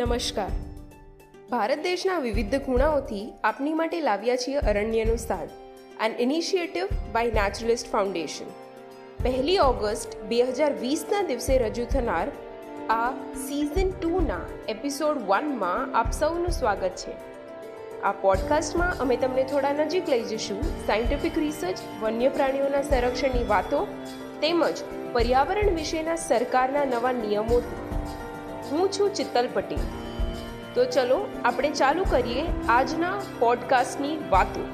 નમસ્કાર. ભારત દેશના વિવિધ ખૂણાઓથી આપની માટે લાવ્યા છીએ અરણ્યનું સ્થાન. An initiative by naturalist foundation પહેલી ઓગસ્ટ બે હજાર વીસના દિવસે રજૂ થનાર આ સિઝન ટુના એપિસોડ વનમાં આપ સૌનું સ્વાગત છે. આ પોડકાસ્ટમાં અમે તમને થોડા નજીક લઈ જઈશું સાયન્ટિફિક રિસર્ચ વન્ય પ્રાણીઓના સંરક્ષણની વાતો, તેમજ પર્યાવરણ વિશેના સરકારના નવા નિયમોથી. હું છું ચિત્તલ પટેલ. તો ચલો આપણે ચાલુ કરીએ આજના પોડકાસ્ટની વાતો.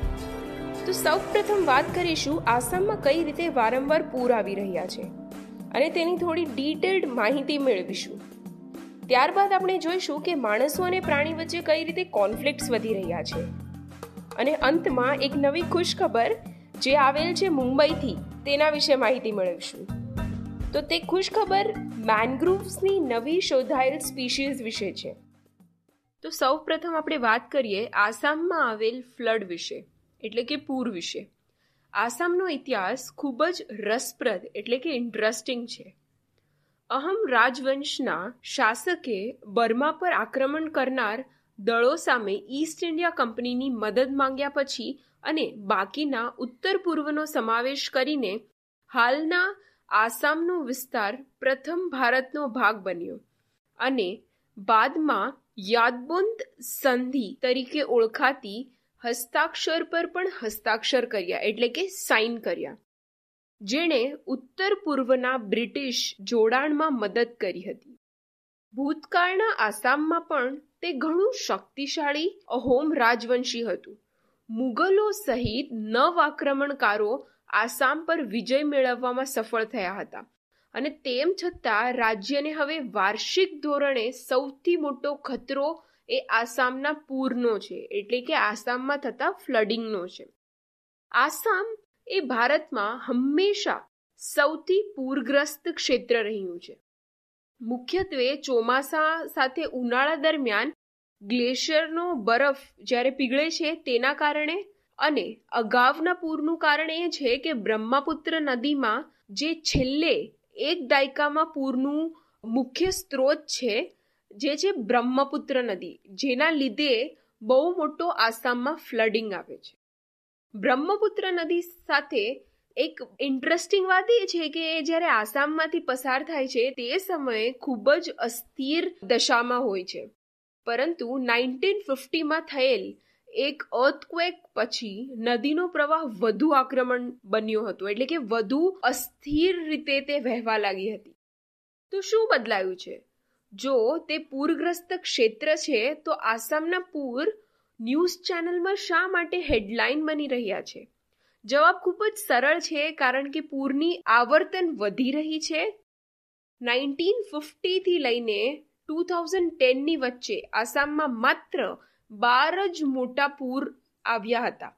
તો સૌ પ્રથમ વાત કરીશું આસામમાં કઈ રીતે વારંવાર પૂર આવી રહ્યા છે અને તેની થોડી ડિટેલ્ડ માહિતી મેળવીશું. ત્યારબાદ આપણે જોઈશું કે માણસો અને પ્રાણી વચ્ચે કઈ રીતે કોન્ફ્લિક્ટ્સ વધી રહ્યા છે. અને અંતમાં એક નવી ખુશખબર જે આવેલ છે મુંબઈથી, તેના વિશે માહિતી મેળવીશું. તો તે ખુશખબર મેનગ્રુવ્સની નવી શોધાયેલ સ્પીશીઝ વિશે છે. તો સૌ પ્રથમ આપણે વાત કરીએ આસામમાં આવેલ ફ્લડ વિશે, એટલે કે પૂર વિશે. આસામનો ઇતિહાસ ખૂબ જ રસપ્રદ, એટલે કે ઇન્ટરેસ્ટિંગ છે. અહમ રાજવંશના શાસકે બર્મા પર આક્રમણ કરનાર દળો સામે ઈસ્ટ ઇન્ડિયા કંપનીની મદદ માંગ્યા પછી અને બાકીના ઉત્તર પૂર્વનો સમાવેશ કરીને હાલના આસામનો વિસ્તાર પ્રથમ ભારતનો ભાગ બન્યો અને બાદમાં યાદબુંદ સંધિ તરીકે ઓળખાતી હસ્તાક્ષર પર પણ હસ્તાક્ષર કર્યા, એટલે કે સાઇન કર્યા. જેણે ઉત્તર પૂર્વના બ્રિટિશ જોડાણમાં મદદ કરી હતી. ભૂતકાળના આસામમાં પણ તે ઘણું શક્તિશાળી અહોમ રાજવંશી હતું. મુગલો સહિત નવ આક્રમણકારો આસામ પર વિજય મેળવવામાં સફળ થયા હતા. અને તેમ છતાં રાજ્યને હવે વાર્ષિક ધોરણે સૌથી મોટો ખતરો એ આસામના પૂરનો છે, એટલે કે આસામમાં થતા ફ્લડિંગનો છે. આસામ એ ભારતમાં હંમેશા સૌથી પૂરગ્રસ્ત ક્ષેત્ર રહ્યું છે. મુખ્યત્વે ચોમાસા સાથે ઉનાળા દરમિયાન ગ્લેશિયરનો બરફ જ્યારે પીગળે છે, તેના કારણે અને અગાઉના પૂરનું કારણ એ છે કે બ્રહ્મપુત્ર નદીમાં જે છેલ્લે એક દાયકામાં પૂરનું મુખ્ય સ્ત્રોત છે, જે છે બ્રહ્મપુત્ર નદી, જેના લીધે બહુ મોટો આસામમાં ફ્લડિંગ આવે છે. બ્રહ્મપુત્ર નદી સાથે એક ઇન્ટરેસ્ટિંગ વાત એ છે કે જ્યારે આસામમાંથી પસાર થાય છે, તે સમયે ખૂબ જ અસ્થિર દશામાં હોય છે. પરંતુ નાઇન્ટીન ફિફ્ટીમાં થયેલ એક અર્થક્વેક પછી નદીનો પ્રવાહ વધુ આક્રમણ બન્યો હતો. એટલે કે વધુ અસ્થિર રીતે તે વહેવા લાગી હતી. તો શું બદલાયું છે? જો તે પૂરગ્રસ્ત ક્ષેત્ર છે, તો આસામના પૂર ન્યૂઝ ચેનલમાં શા માટે હેડલાઇન બની રહ્યા છે? જવાબ ખૂબ જ સરળ છે, કારણ કે પૂરની આવર્તન વધી રહી છે. નાઇન્ટીન ફિફ્ટીથી લઈને ટુ થાઉઝન્ડ ટેનની વચ્ચે આસામમાં માત્ર બાર જ મોટા પૂર આવ્યા હતા.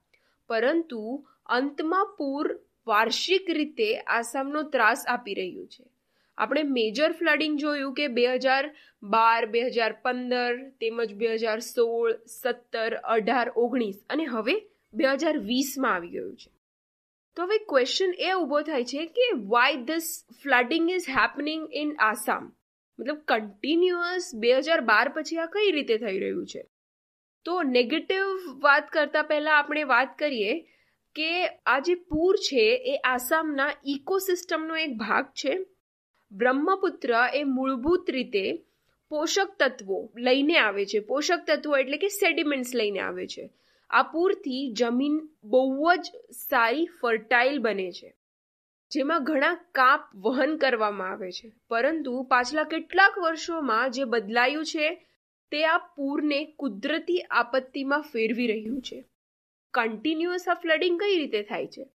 પરંતુ અંતમાં પૂર વાર્ષિક રીતે આસામનો ત્રાસ આપી રહ્યું છે. આપણે મેજર ફ્લડિંગ જોયું કે બે હજાર બાર, બે હજાર પંદર, તેમજ બે હજાર સોળ, સત્તર, અઢાર, ઓગણીસ અને હવે બે હજાર વીસમાં આવી ગયું છે. તો હવે ક્વેશ્ચન એ ઊભો થાય છે કે why this flooding is happening in Assam મતલબ કન્ટિન્યુઅસ બે હજાર બાર પછી આ કઈ રીતે થઈ રહ્યું છે? તો નેગેટિવ વાત કરતા પહેલા આપણે વાત કરીએ કે આ જે પૂર છે, એ આસામના ઇકોસિસ્ટમનો એક ભાગ છે. બ્રહ્મપુત્ર એ મૂળભૂત રીતે પોષક તત્વો લઈને આવે છે. પોષક તત્વો એટલે કે સેડિમેન્ટ્સ લઈને આવે છે. આ પૂરથી જમીન બહુ જ સારી ફર્ટાઇલ બને છે. જેમાં ઘણા કાપ વહન કરવામાં આવે છે. પરંતુ પાછલા કેટલાક વર્ષોમાં જે બદલાયું છે તે આ પૂરને કુદરતી આપત્તિમાં ફેરવી રહ્યું છે. કન્ટિન્યુઅસ આ ફ્લડિંગ કઈ રીતે થાય છે?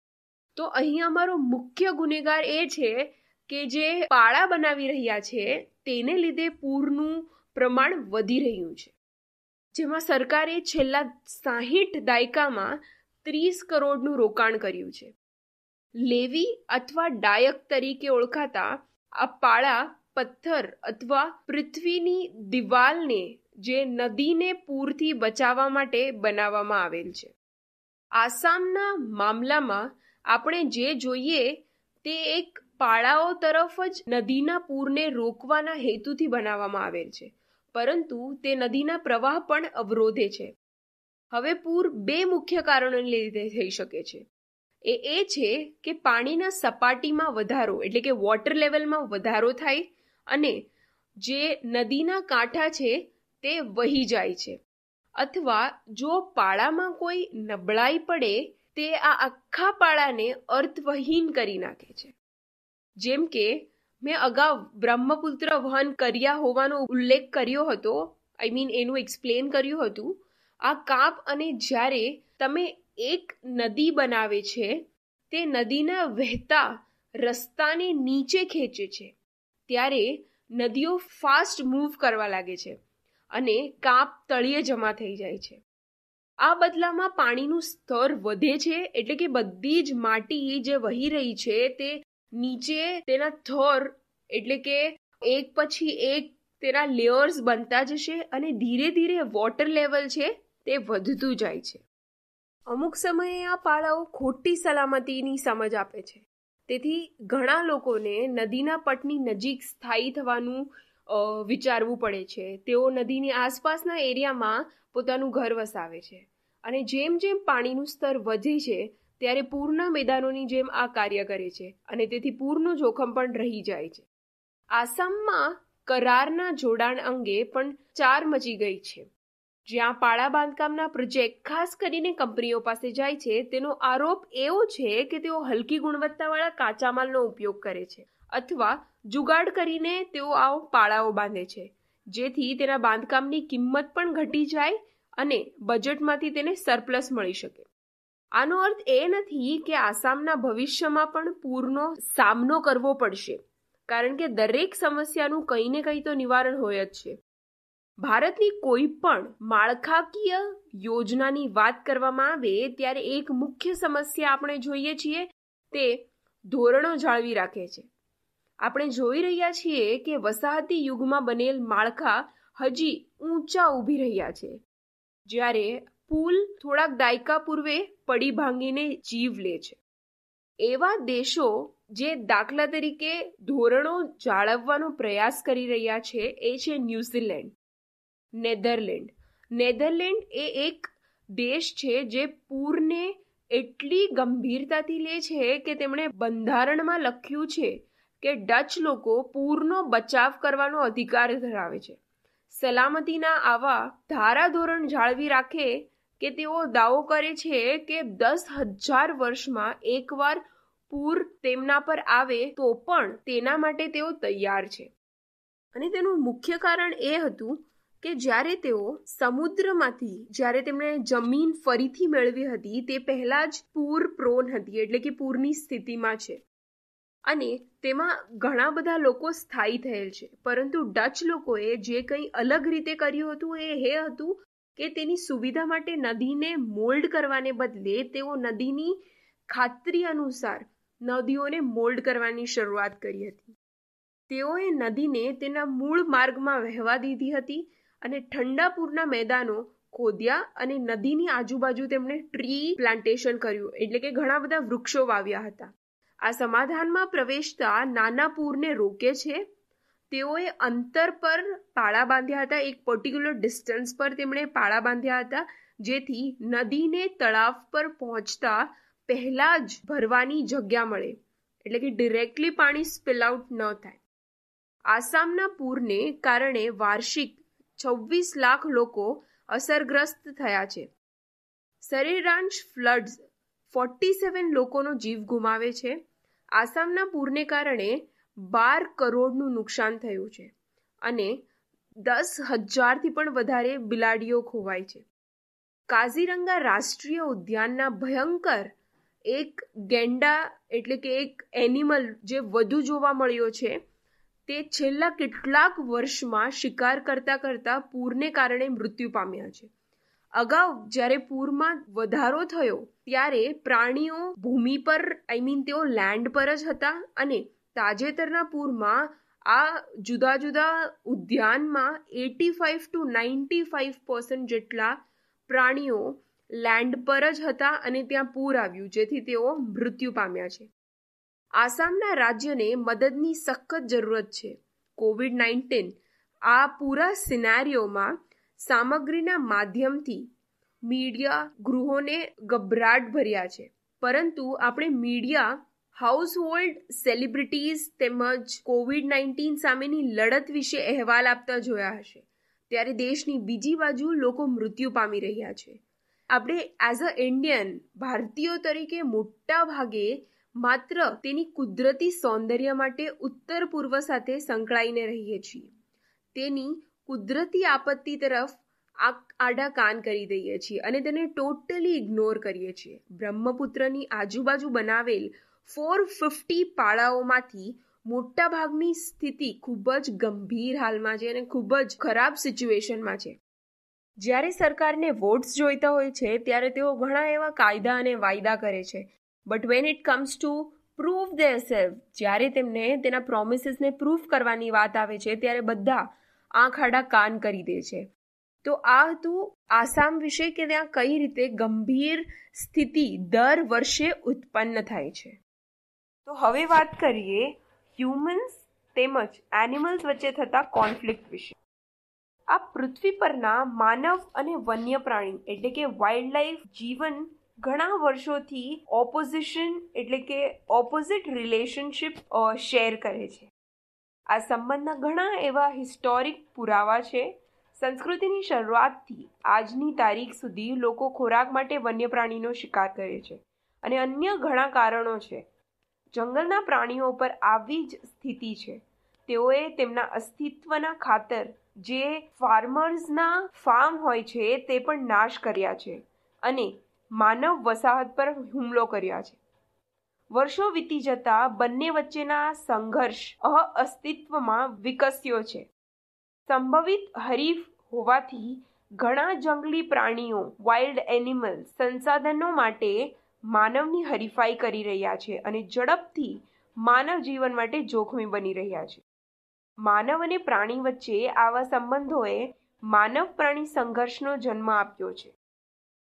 તો અહીં અમારો મુખ્ય ગુનેગાર એ છે કે જે પાળા બનાવી રહ્યા છે, તેને લીધે પૂરનું પ્રમાણ વધી રહ્યું છે. જેમાં સરકારે છેલ્લા સાહીઠ દાયકામાં ત્રીસ કરોડનું રોકાણ કર્યું છે. લેવી અથવા ડાયક તરીકે ઓળખાતા આ પાળા પથ્થર અથવા પૃથ્વીની દિવાલને જે નદીને પૂરથી બચાવવા માટે બનાવવામાં આવેલ છે. આસામના મામલામાં આપણે જે જોઈએ તે એક પાળાઓ તરફ જ નદીના પૂરને રોકવાના હેતુથી બનાવવામાં આવેલ છે, પરંતુ તે નદીના પ્રવાહ પણ અવરોધે છે. હવે પૂર બે મુખ્ય કારણોને લીધે થઈ શકે છે. એ એ છે કે પાણીના સપાટીમાં વધારો, એટલે કે વોટર લેવલમાં વધારો થાય અને જે નદીના કાંઠા છે તે વહી જાય છે. અથવા જો પાળામાં કોઈ નબળાઈ પડે, તે આ આખા પાળાને અર્થવહીન કરી નાખે છે. જેમ કે, મેં અગાઉ બ્રહ્મપુત્ર વહન કર્યા હોવાનો ઉલ્લેખ કર્યો હતો આઈ મીન એનું એક્સપ્લેન કર્યું હતું, આ કાપ અને જ્યારે તમે એક નદી બનાવે છે, તે નદીના વહેતા રસ્તાને નીચે ખેંચે છે. ત્યારે નદીઓ ફાસ્ટ મૂવ કરવા લાગે છે. અને કાપ તળિયે જમા થઈ જાય છે. આ બદલામાં પાણીનું સ્તર વધે છે એટલે કે બધી જ માટી જે વહી રહી છે તે નીચે તેના થર એટલે કે એક પછી એક તેના લેયર્સ બનતા જશે અને ધીરે ધીરે વોટર લેવલ છે તે વધતું જાય છે. અમુક સમયે આ પાળાઓ ખોટી સલામતીની સમજ આપે છે. તેથી ઘણા લોકોને નદીના પટની નજીક સ્થાયી થવાનું વિચારવું પડે છે. તેઓ નદીની આસપાસના એરિયામાં પોતાનું ઘર વસાવે છે. અને જેમ જેમ પાણીનું સ્તર વધે છે, ત્યારે પૂરના મેદાનોની જેમ આ કાર્ય કરે છે અને તેથી પૂરનું જોખમ પણ રહી જાય છે. આસામમાં કરારના જોડાણ અંગે પણ ચાર મચી ગઈ છે. જ્યાં પાળા બાંધકામના પ્રોજેક્ટ ખાસ કરીને કંપનીઓ પાસે જાય છે, તેનો આરોપ એવો છે કે તેઓ હલકી ગુણવત્તાવાળા કાચા માલનો ઉપયોગ કરે છે. અથવા જુગાડ કરીને તેઓ આ પાળાઓ બાંધે છે, જેથી તેના બાંધકામની કિંમત પણ ઘટી જાય અને બજેટમાંથી તેને સરપ્લસ મળી શકે. આનો અર્થ એ નથી કે આસામના ભવિષ્યમાં પણ પૂરનો સામનો કરવો પડશે, કારણ કે દરેક સમસ્યાનું કંઈ ને કંઈ તો નિવારણ હોય જ છે. ભારતની કોઈ પણ માળખાકીય યોજનાની વાત કરવામાં આવે ત્યારે એક મુખ્ય સમસ્યા આપણે જોઈએ છીએ, તે ધોરણો જાળવી રાખે છે. આપણે જોઈ રહ્યા છીએ કે વસાહતી યુગમાં બનેલ માળખા હજી ઊંચા ઊભી રહ્યા છે. જ્યારે પુલ થોડાક દાયકા પૂર્વે પડી ભાંગીને જીવ લે છે. એવા દેશો જે દાખલા તરીકે ધોરણો જાળવવાનો પ્રયાસ કરી રહ્યા છે એ છે ન્યુઝીલેન્ડ, નેધરલેન્ડ. નેધરલેન્ડ એ એક દેશ છે જે પૂરને એટલી ગંભીરતાથી લે છે કે તેમણે બંધારણમાં લખ્યું છે કે ડચ લોકો પૂરનો બચાવ કરવાનો અધિકાર ધરાવે છે. સલામતીના આવા ધારાધોરણ જાળવી રાખે કે તેઓ દાવો કરે છે કે દસ હજાર વર્ષમાં એકવાર પૂર તેમના પર આવે તો પણ તેના માટે તેઓ તૈયાર છે. અને તેનું મુખ્ય કારણ એ હતું કે જ્યારે તેઓ સમુદ્રમાંથી, જ્યારે તેમણે જમીન ફરીથી મેળવી હતી, તે પહેલાં જ પૂર પ્રોન હતી, એટલે કે પૂરની સ્થિતિમાં છે. અને તેમાં ઘણા બધા લોકો સ્થાયી થયેલ છે. પરંતુ ડચ લોકોએ જે કંઈ અલગ રીતે કર્યું હતું એ એ હતું કે તેની સુવિધા માટે નદીને મોલ્ડ કરવાને બદલે તેઓ નદીની ખાતરી અનુસાર નદીઓને મોલ્ડ કરવાની શરૂઆત કરી હતી. તેઓએ નદીને તેના મૂળ માર્ગમાં વહેવા દીધી હતી અને ઠંડાપુરના મેદાનો ખોદ્યા અને નદીની આજુબાજુ તેમણે ટ્રી પ્લાન્ટેશન કર્યું. એટલે કે ઘણા બધા વૃક્ષો વાવ્યા હતા. આ સમાધાનમાં પ્રવેશતા નાના પૂરને રોકે છે. તેઓએ અંતર પર પાળા બાંધ્યા હતા. એક પર્ટિક્યુલર ડિસ્ટન્સ પર તેમણે પાળા બાંધ્યા હતા, જેથી નદીને તળાવ પર પહોંચતા પહેલા જ ભરવાની જગ્યા મળે. એટલે કે ડિરેક્ટલી પાણી સ્પિલ આઉટ ન થાય. આસામના પૂરને કારણે વાર્ષિક છવ્વીસ લાખ લોકો અસરગ્રસ્ત થયા છે. સરેરાંશ ફ્લડ્સ ફોર્ટી સેવન લોકોનો જીવ ગુમાવે છે. આસામના પૂરને કારણે બાર કરોડનું નુકસાન થયું છે અને દસ હજારથી પણ વધારે બિલાડીઓ ખોવાય છે. કાઝીરંગા રાષ્ટ્રીય ઉદ્યાનના ભયંકર એક ગેંડા એટલે કે એક એનિમલ જે વધુ જોવા મળ્યો છે, તે છેલ્લા કેટલાક વર્ષમાં શિકાર કરતા કરતા પૂરને કારણે મૃત્યુ પામ્યા છે. અગાઉ જ્યારે પૂરમાં વધારો થયો, ત્યારે પ્રાણીઓ ભૂમિ પર આઈ મીન તેઓ લેન્ડ પર જ હતા અને તાજેતરના પૂરમાં આ જુદા જુદા ઉદ્યાનમાં eighty five to ninety five percent જેટલા પ્રાણીઓ લેન્ડ પર જ હતા અને ત્યાં પૂર આવ્યું, જેથી તેઓ મૃત્યુ પામ્યા છે. આસામના રાજ્યને મદદની સખત જરૂરત છે. કોવિડ નાઇન્ટીન આ પૂરા સિનારીઓમાં સામગ્રીના માધ્યમથી મીડિયા ગૃહોને ગભરાટ ભર્યા છે. પરંતુ આપણે મીડિયા હાઉસહોલ્ડ સેલિબ્રિટીઝ તેમજ કોવિડ નાઇન્ટીન સામેની લડત વિશે અહેવાલ આપતા જોયા હશે. ત્યારે દેશની બીજી બાજુ લોકો મૃત્યુ પામી રહ્યા છે. આપણે એઝ અ ઇન્ડિયન ભારતીયો તરીકે મોટા ભાગે માત્ર તેની કુદરતી સૌંદર્ય માટે ઉત્તર પૂર્વ સાથે સંકળાઈને રહીએ છીએ. તેની કુદરતી આપત્તિ તરફ આડા કાન કરી દઈએ છીએ અને તેને ટોટલી ઇગ્નોર કરીએ છીએ. બ્રહ્મપુત્રની આજુબાજુ બનાવેલ ફોર ફિફ્ટી પાળાઓમાંથી મોટા ભાગની સ્થિતિ ખૂબ જ ગંભીર હાલમાં છે અને ખૂબ જ ખરાબ સિચ્યુએશનમાં છે. જ્યારે સરકારને વોટ્સ જોઈતા હોય છે, ત્યારે તેઓ ઘણા એવા કાયદા અને વાયદા કરે છે. But when it comes to prove their self જ્યારે તેમને તેના પ્રોમિસીસને પ્રૂફ કરવાની વાત આવે છે, ત્યારે બધા આંખ આડા કાન કરી દે છે. તો આ હતું આસામ વિશે કે ત્યાં કઈ રીતે ગંભીર સ્થિતિ દર વર્ષે ઉત્પન્ન થાય છે? તો હવે વાત કરીએ હ્યુમન્સ તેમજ એનિમલ્સ વચ્ચે થતા કોન્ફ્લિક્ટ વિશે. આ પૃથ્વી પરના માનવ અને વન્ય પ્રાણી, એટલે કે વાઇલ્ડ લાઈફ જીવન, ઘણા વર્ષોથી ઓપોઝિશન એટલે કે ઓપોઝિટ રિલેશનશિપ શેર કરે છે. આ સંબંધના ઘણા એવા હિસ્ટોરિક પુરાવા છે. સંસ્કૃતિની શરૂઆતથી આજની તારીખ સુધી લોકો ખોરાક માટે વન્ય પ્રાણીનો શિકાર કરે છે અને અન્ય ઘણા કારણો છે. જંગલના પ્રાણીઓ પર આવી જ સ્થિતિ છે. તેઓએ તેમના અસ્તિત્વના ખાતર જે ફાર્મર્સના ફાર્મ હોય છે તે પણ નાશ કર્યા છે અને માનવ વસાહત પર હુમલો કર્યા છે. વર્ષો વીતી જતા બંને વચ્ચેના સંઘર્ષ અસ્તિત્વમાં વિકસ્યો છે. સંભવિત હરીફ હોવાથી ઘણા જંગલી પ્રાણીઓ વાઇલ્ડ એનિમલ સંસાધનો માટે માનવની હરીફાઈ કરી રહ્યા છે અને ઝડપથી માનવ જીવન માટે જોખમી બની રહ્યા છે. માનવ અને પ્રાણી વચ્ચે આવા સંબંધોએ માનવ પ્રાણી સંઘર્ષનો જન્મ આપ્યો છે.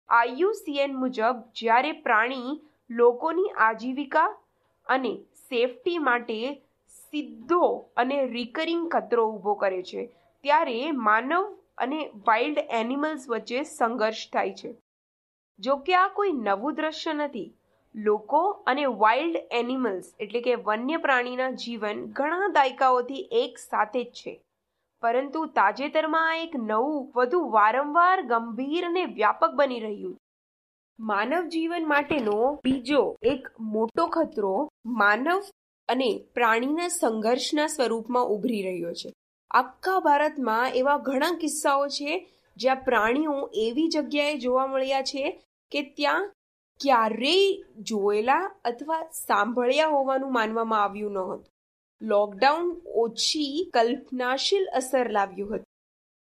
આઈયુસીએન મુજબ જ્યારે પ્રાણી લોકોની આજીવિકા અને સેફટી માટે સીધો અને રિકરિંગ ખતરો ઊભો કરે છે. ત્યારે માનવ અને વાઇલ્ડ એનિમલ્સ વચ્ચે સંઘર્ષ થાય છે. જો કે આ કોઈ નવું દ્રશ્ય નથી. લોકો અને વાઇલ્ડ એનિમલ્સ એટલે કે વન્ય પ્રાણીના જીવન ઘણા દાયકાઓથી એક સાથે જ છે. પરંતુ તાજેતરમાં આ એક નવું, વધુ વારંવાર ગંભીર અને વ્યાપક બની રહ્યું માનવ જીવન માટેનો બીજો એક મોટો ખતરો માનવ અને પ્રાણીના સંઘર્ષના સ્વરૂપમાં ઉભરી રહ્યો છે. આખા ભારતમાં એવા ઘણા કિસ્સાઓ છે જ્યાં પ્રાણીઓ એવી જગ્યાએ જોવા મળ્યા છે કે ત્યાં ક્યારેય જોયેલા અથવા સાંભળ્યા હોવાનું માનવામાં આવ્યું ન હતું. લોકડાઉન ઓછી કલ્પનાશીલ અસર લાવ્યું હતું.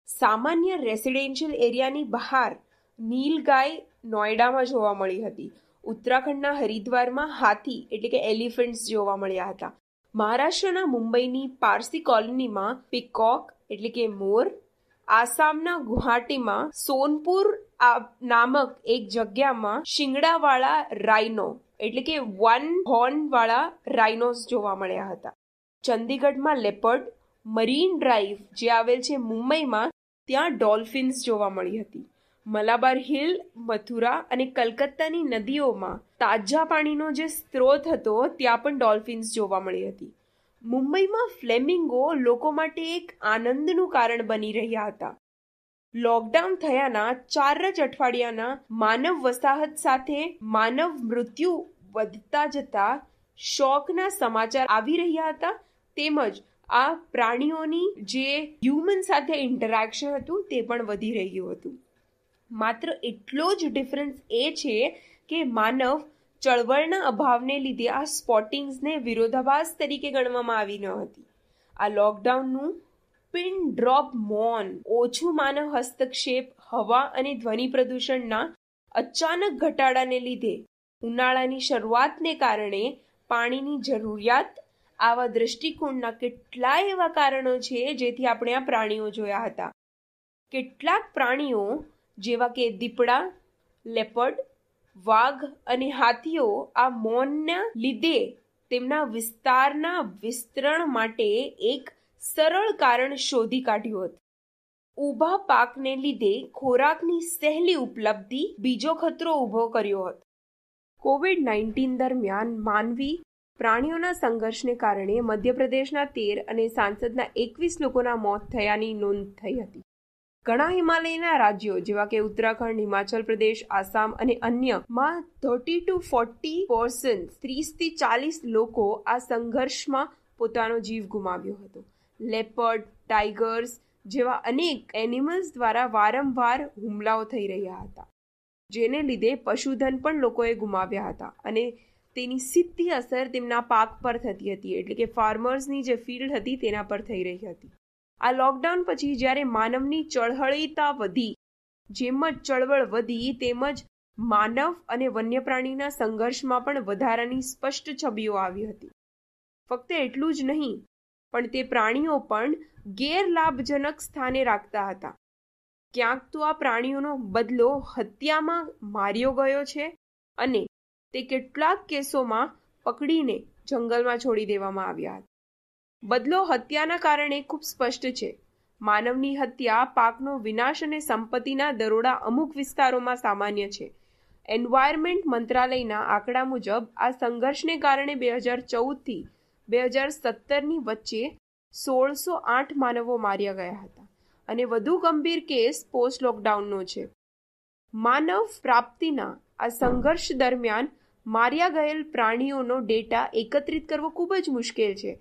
સામાન્ય રેસિડેન્શિયલ એરિયાની બહાર નીલગાય નોઈડામાં જોવા મળી હતી. ઉત્તરાખંડના હરિદ્વારમાં હાથી, એટલે કે એલિફન્ટ્સ જોવા મળ્યા હતા. મહારાષ્ટ્રના મુંબઈની પારસી કોલોનીમાં પિકોક, એટલે કે મોર, આસામના ગુવાહાટીમાં સોનપુર નામક એક જગ્યામાં શિંગડાવાળા રાઇનો એટલે કે વન હોર્ન વાળા રાઇનોસ જોવા મળ્યા હતા. ચંદીગઢમાં લેપર્ડ, મરીન ડ્રાઈવ જે આવેલ છે મુંબઈમાં, ત્યાં ડોલ્ફિન્સ જોવા મળી હતી. મલાબાર હિલ, મથુરા અને કલકત્તાની નદીઓમાં તાજા પાણીનો જે સ્ત્રોત હતો, ત્યાં પણ ડોલ્ફિન્સ જોવા મળી હતી. મુંબઈમાં ફ્લેમિંગો લોકો માટે એક આનંદનું કારણ બની રહ્યા હતા. લોકડાઉન થયાના ચાર જ અઠવાડિયાના માનવ વસાહત સાથે માનવ મૃત્યુ વધતા જતા શોકના સમાચાર આવી રહ્યા હતા. તેમજ આ પ્રાણીઓની જે હ્યુમન સાથે ઇન્ટરેક્શન હતું, તે પણ વધી રહ્યું હતું. માત્ર એટલો જ ડિફરન્સ એ છે કે માનવ ચળવળના અભાવને લીધે આ સ્પોટિંગ્સને વિરોધાભાસ તરીકે ગણવામાં આવી ન હતી. આ લોકડાઉનનું પિન ડ્રોપ મોન ઓછું માનવ હસ્તક્ષેપ, હવા અને ધ્વનિ પ્રદૂષણના અચાનક ઘટાડાને લીધે ઉનાળાની શરૂઆતને કારણે પાણીની જરૂરિયાત, આવા દ્રષ્ટિકોણના કેટલાય એવા કારણો છે જેથી આપણે આ પ્રાણીઓ જોયા હતા. કેટલાક પ્રાણીઓ જેવા કે દીપડા લેપર્ડ વાઘ અને હાથીઓ આ મૌનના લીધે તેમના વિસ્તારના વિસ્તરણ માટે એક સરળ કારણ શોધી કાઢ્યું હતું. ઊભા પાકને લીધે ખોરાકની સહેલી ઉપલબ્ધિ બીજો ખતરો ઊભો કર્યો હતો. કોવિડ નાઇન્ટીન દરમિયાન માનવી પ્રાણીઓના સંઘર્ષને કારણે મધ્યપ્રદેશના તેર અને સાંસદના એકવીસ લોકોના મોત થયાની નોંધ થઈ હતી. ઘણા હિમાલયના રાજ્યો, જેવા કે ઉત્તરાખંડ, હિમાચલ પ્રદેશ, આસામ અને અન્યમાં થર્ટી ટુ ફોર્ટી પર્સન્ટ ત્રીસથી ચાલીસ લોકો આ સંઘર્ષમાં પોતાનો જીવ ગુમાવ્યો હતો. લેપર્ડ ટાઈગર્સ જેવા અનેક એનિમલ્સ દ્વારા વારંવાર હુમલાઓ થઈ રહ્યા હતા, જેને લીધે પશુધન પણ લોકોએ ગુમાવ્યા હતા અને તેની સીધી અસર તેમના પાક પર થતી હતી, એટલે કે ફાર્મર્સની જે ફિલ્ડ હતી તેના પર થઈ રહી હતી. આ લોકડાઉન પછી જ્યારે માનવની ચળહળીતા વધી, જેમ જ ચળવળ વધી તેમજ માનવ અને વન્યપ્રાણીના સંઘર્ષમાં પણ વધારાની સ્પષ્ટ છબીઓ આવી હતી. ફક્ત એટલું જ નહીં, પણ તે પ્રાણીઓ પણ ગેરલાભજનક સ્થાને રાખતા હતા. ક્યાંક તો આ પ્રાણીઓનો બદલો હત્યામાં માર્યો ગયો છે અને તે કેટલાક કેસોમાં પકડીને જંગલમાં છોડી દેવામાં આવ્યા હતા. બદલો હત્યાના કારણે ખૂબ સ્પષ્ટ છે. માનવની હત્યા, પાકનો વિનાશ અને સંપત્તિના દરોડા અમુક વિસ્તારોમાં સામાન્ય છે. એન્વાયરમેન્ટ મંત્રાલયના આંકડા મુજબ, આ સંઘર્ષને કારણે બે હજાર ચૌદથી બે હજાર સત્તરની વચ્ચે સોળસો આઠ માનવો માર્યા ગયા હતા અને વધુ ગંભીર કેસ પોસ્ટ લોકડાઉનનો છે. માનવ પ્રાપ્તિના આ સંઘર્ષ દરમિયાન માર્યા ગયેલ પ્રાણીઓનો ડેટા એકત્રિત કરવો ખૂબ જ મુશ્કેલ છે.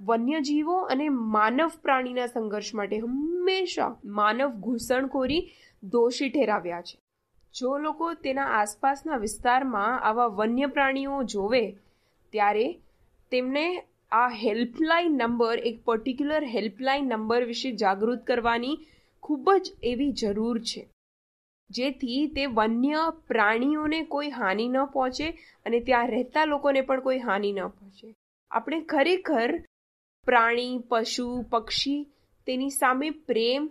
વન્યજીવો અને માનવ પ્રાણીના સંઘર્ષ માટે હંમેશા માનવ ઘૂસણખોરી દોષી ઠેરાવ્યા છે. જો લોકો તેના આસપાસના વિસ્તારમાં આવા વન્ય પ્રાણીઓ જોવે, ત્યારે તેમને આ હેલ્પલાઇન નંબર, એક પર્ટિક્યુલર હેલ્પલાઇન નંબર વિશે જાગૃત કરવાની ખૂબ જ એવી જરૂર છે. જેથી તે વન્ય પ્રાણીઓને કોઈ હાનિ ન પહોંચે અને ત્યાં રહેતા લોકોને પણ કોઈ હાનિ ન પહોંચે. આપણે ખરેખર પ્રાણી, પશુ, પક્ષી, તેની સામે પ્રેમ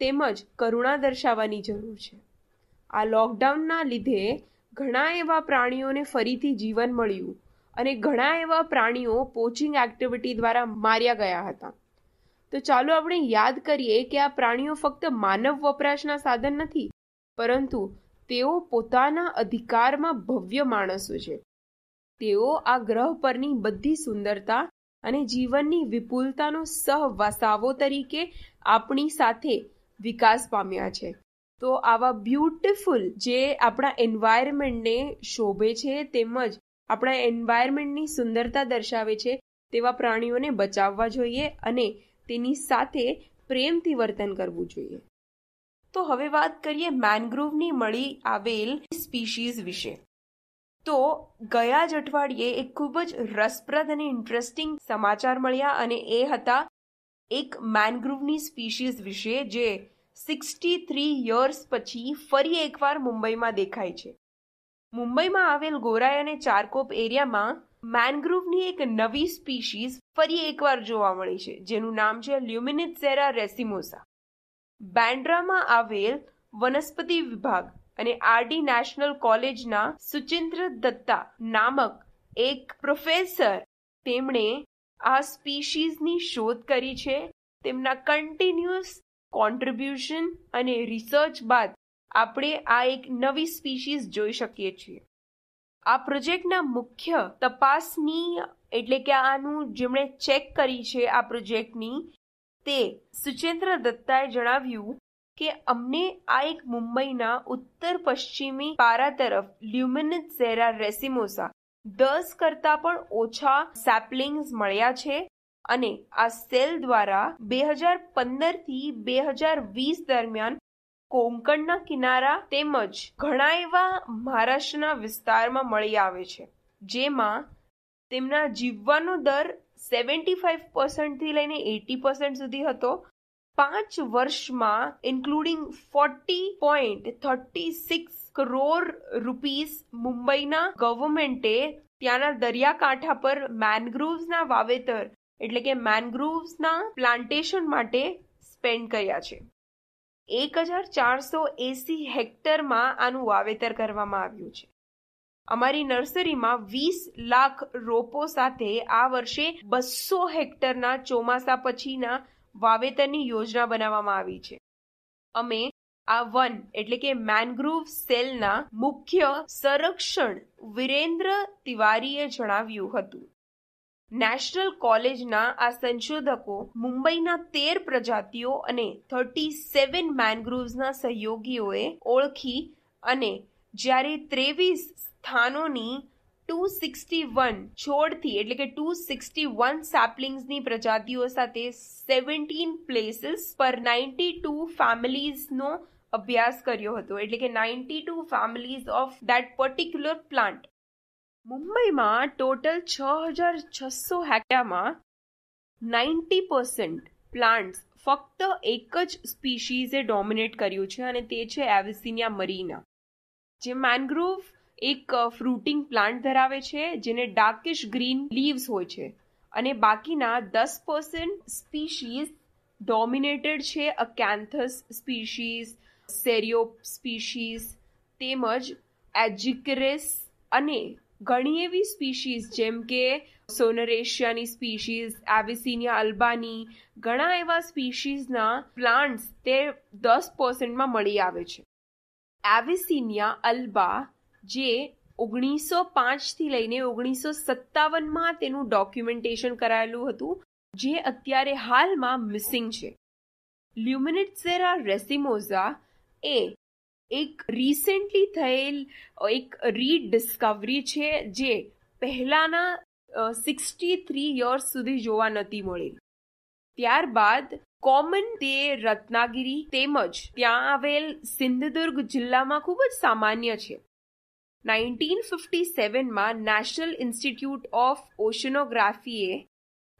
તેમજ કરુણા દર્શાવવાની જરૂર છે. આ લોકડાઉનના લીધે ઘણા એવા પ્રાણીઓને ફરીથી જીવન મળ્યું અને ઘણા એવા પ્રાણીઓ પોચિંગ એક્ટિવિટી દ્વારા માર્યા ગયા હતા. તો ચાલો આપણે યાદ કરીએ કે આ પ્રાણીઓ ફક્ત માનવ વપરાશના સાધન નથી, પરંતુ તેઓ પોતાના અધિકારમાં ભવ્ય માણસો છે. તેઓ આ ગ્રહ પરની બધી સુંદરતા અને જીવનની વિપુલતાનો સહવસાવો તરીકે આપણી સાથે વિકાસ પામ્યા છે. તો આવા બ્યુટિફુલ જે આપણા એન્વાયરમેન્ટને શોભે છે તેમજ આપણા એન્વાયરમેન્ટની સુંદરતા દર્શાવે છે તેવા પ્રાણીઓને બચાવવા જોઈએ અને તેની સાથે પ્રેમથી વર્તન કરવું જોઈએ. તો હવે વાત કરીએ મેનગ્રોવની મળી આવેલ સ્પીશીઝ વિશે. તો ગયા જ અઠવાડિયે એક ખૂબ જ રસપ્રદ અને ઇન્ટરેસ્ટિંગ સમાચાર મળ્યા અને એ હતા એક મેનગ્રુવની સ્પીશીઝ વિશે જે સિક્સટી થ્રી યર્સ પછી ફરી એકવાર મુંબઈમાં દેખાય છે. મુંબઈમાં આવેલ ગોરાઈ અને ચારકોપ એરિયામાં મેનગ્રુવની એક નવી સ્પીશીઝ ફરી એકવાર જોવા મળી છે, જેનું નામ છે લ્યુમિનિટઝેરા રેસિમોસા બેન્ડ્રામાં આવેલ વનસ્પતિ વિભાગ અને આરડી નેશનલ કોલેજના સુચિન્દ્ર દત્તા નામક એક પ્રોફેસર તેમણે આ સ્પીશીઝની શોધ કરી છે. તેમના કન્ટિન્યુઅસ કોન્ટ્રીબ્યુશન અને રિસર્ચ બાદ આપણે આ એક નવી સ્પીશીઝ જોઈ શકીએ છીએ. આ પ્રોજેક્ટના મુખ્ય તપાસની એટલે કે આનું જેમણે ચેક કરી છે આ પ્રોજેક્ટની તે સુચેન્દ્ર દત્તાએ જણાવ્યું કે અમને આ એક મુંબઈના ઉત્તર પશ્ચિમી પારા તરફ લ્યુમિનિટ ઝેરા રેસિમોસા દસ કરતા પણ ઓછા સેપલિંગ્સ મળ્યા છે અને આ સેલ દ્વારા બે હજાર પંદરથી બે હજાર વીસ દરમિયાન કોંકણના કિનારા તેમજ ઘણા એવા મહારાષ્ટ્રના વિસ્તારમાં મળી આવે છે, જેમાં તેમના જીવવાનો દર સેવન્ટી ફાઇવ પર્સન્ટથી લઈને એટી પર્સન્ટ સુધી હતો પાંચ વર્ષમાં including forty point thirty six crore rupees મુંબઈના ગવર્મેન્ટે ત્યાંના દરિયાકાંઠા પર મેનગ્રુવ્સના વાવેતર, એટલે કે મેનગ્રુવ્સના પ્લાન્ટેશન માટે સ્પેન્ડ કર્યા છે. એક હજાર ચારસો એસી હેક્ટરમાં આનું વાવેતર કરવામાં આવ્યું છે. અમારી નર્સરીમાં વીસ લાખ રોપો સાથે આ વર્ષે બસો હેક્ટરના ચોમાસા પછીના વાવેતરની યોજના બનાવવામાં આવી છે. અમે આ વન એટલે કે મેનગ્રુવ સેલના મુખ્ય સંરક્ષણ વિરેન્દ્ર તિવારીએ જણાવ્યું હતું. નેશનલ કોલેજના આ સંશોધકો મુંબઈના તેર પ્રજાતિઓ અને થર્ટી સેવન મેનગ્રુવ્સના સહયોગીઓએ ઓળખી અને જ્યારે ત્રેવીસ સ્થાનોની ટુ સિક્સટી વન છોડથી, એટલે કે ટુ સિક્સટી વન સેપલિંગ્સની પ્રજાતિઓ સાથે સેવન્ટીન પ્લેસીસ પર નાઇન્ટી ટુ ફેમિલીઝનો અભ્યાસ કર્યો હતો. એટલે કે ninety two families of that particular plant મુંબઈમાં ટોટલ છ હજાર છસો હેક્ટામાં નાઇન્ટી પર્સન્ટ પ્લાન્ટ્સ ફક્ત એક જ સ્પીશીઝે ડોમિનેટ કર્યું છે, અને તે છે એવિસિનિયા મરીના જે મેનગ્રોવ એક ફ્રૂટિંગ પ્લાન્ટ ધરાવે છે, જેને ડાર્કિશ ગ્રીન લીવ્સ હોય છે. અને બાકીના દસ પર્સન્ટ સ્પીશીઝ ડોમિનેટેડ છે અકેન્થસ સ્પીશીઝ સેરિયો સ્પીશીઝ તેમજ એજિકરેસ અને ઘણી એવી સ્પીશીઝ જેમ કે સોનરેશિયાની સ્પીશીઝ એવિસિનિયા અલ્બાની, ઘણા એવા સ્પીશીઝના પ્લાન્ટ્સ તે દસ પર્સન્ટમાં મળી આવે છે. એવિસિનિયા અલ્બા જે ઓગણીસો પાંચથી લઈને ઓગણીસો સત્તાવનમાં તેનું ડોક્યુમેન્ટેશન કરાયેલું હતું, જે અત્યારે હાલમાં મિસિંગ છે. લ્યુમિનિટસેરા રેસિમોઝા એ એક રિસેન્ટલી થયેલ, એક રીડિસ્કવરી છે જે પહેલાના સિક્સટી થ્રી યર્સ સુધી જોવા નથી મળેલી. ત્યારબાદ કોમન તે રત્નાગીરી તેમજ ત્યાં આવેલ સિંધુદુર્ગ જિલ્લામાં ખૂબ જ સામાન્ય છે. નાઇન્ટીન ફિફ્ટી સેવનમાં નેશનલ ઇન્સ્ટિટ્યૂટ ઓફ ઓશનોગ્રાફીએ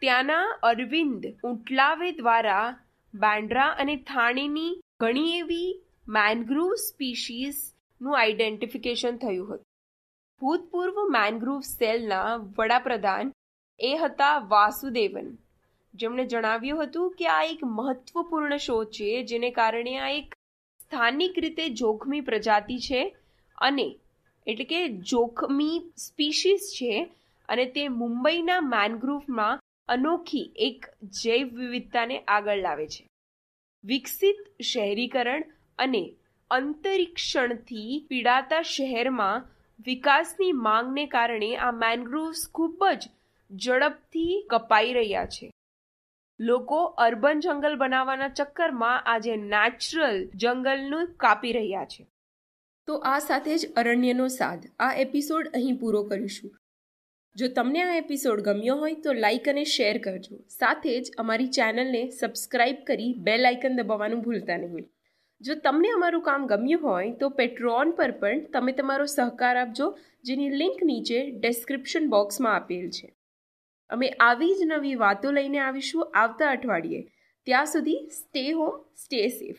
ત્યાંના અરવિંદ ઉટલાવે દ્વારા બાંડ્રા અને થાણેની ઘણી એવી મેનગ્રુવ સ્પીશીઝનું આઇડેન્ટિફિકેશન થયું હતું. ભૂતપૂર્વ મેનગ્રુવ સેલના વડાપ્રધાન એ હતા વાસુદેવન. જેમણે જણાવ્યું હતું કે આ એક મહત્વપૂર્ણ શો છે, જેને કારણે આ એક સ્થાનિક રીતે જોખમી પ્રજાતિ છે અને એટલે કે જોખમી સ્પીશીસ છે અને તે મુંબઈના મેનગ્રુવમાં અનોખી એક જૈવ વિવિધતાને આગળ લાવે છે. વિકસિત શહેરીકરણ અને અંતરિક્ષણથી પીડાતા શહેરમાં વિકાસની માંગને કારણે આ મેનગ્રુવ્સ ખૂબ જ ઝડપથી કપાઈ રહ્યા છે. લોકો અર્બન જંગલ બનાવવાના ચક્કરમાં આજે નેચરલ જંગલનું કાપી રહ્યા છે. તો આ સાથે જ અરણ્યનો સાદ. આ એપિસોડ અહીં પૂરો કરીશું. જો તમને આ એપિસોડ ગમ્યો હોય તો લાઇક અને શેર કરજો. સાથે જ અમારી ચેનલને સબસ્ક્રાઇબ કરી બે લાઇકન દબાવવાનું ભૂલતા નહીં. જો તમને અમારું કામ ગમ્યું હોય તો પેટ્રોન પર પણ તમે તમારો સહકાર આપજો, જેની લિંક નીચે ડિસ્ક્રિપ્શન બોક્સમાં આપેલ છે. અમે આવી જ નવી વાતો લઈને આવીશું આવતા અઠવાડિયે. ત્યાં સુધી સ્ટે હોમ સ્ટે સેફ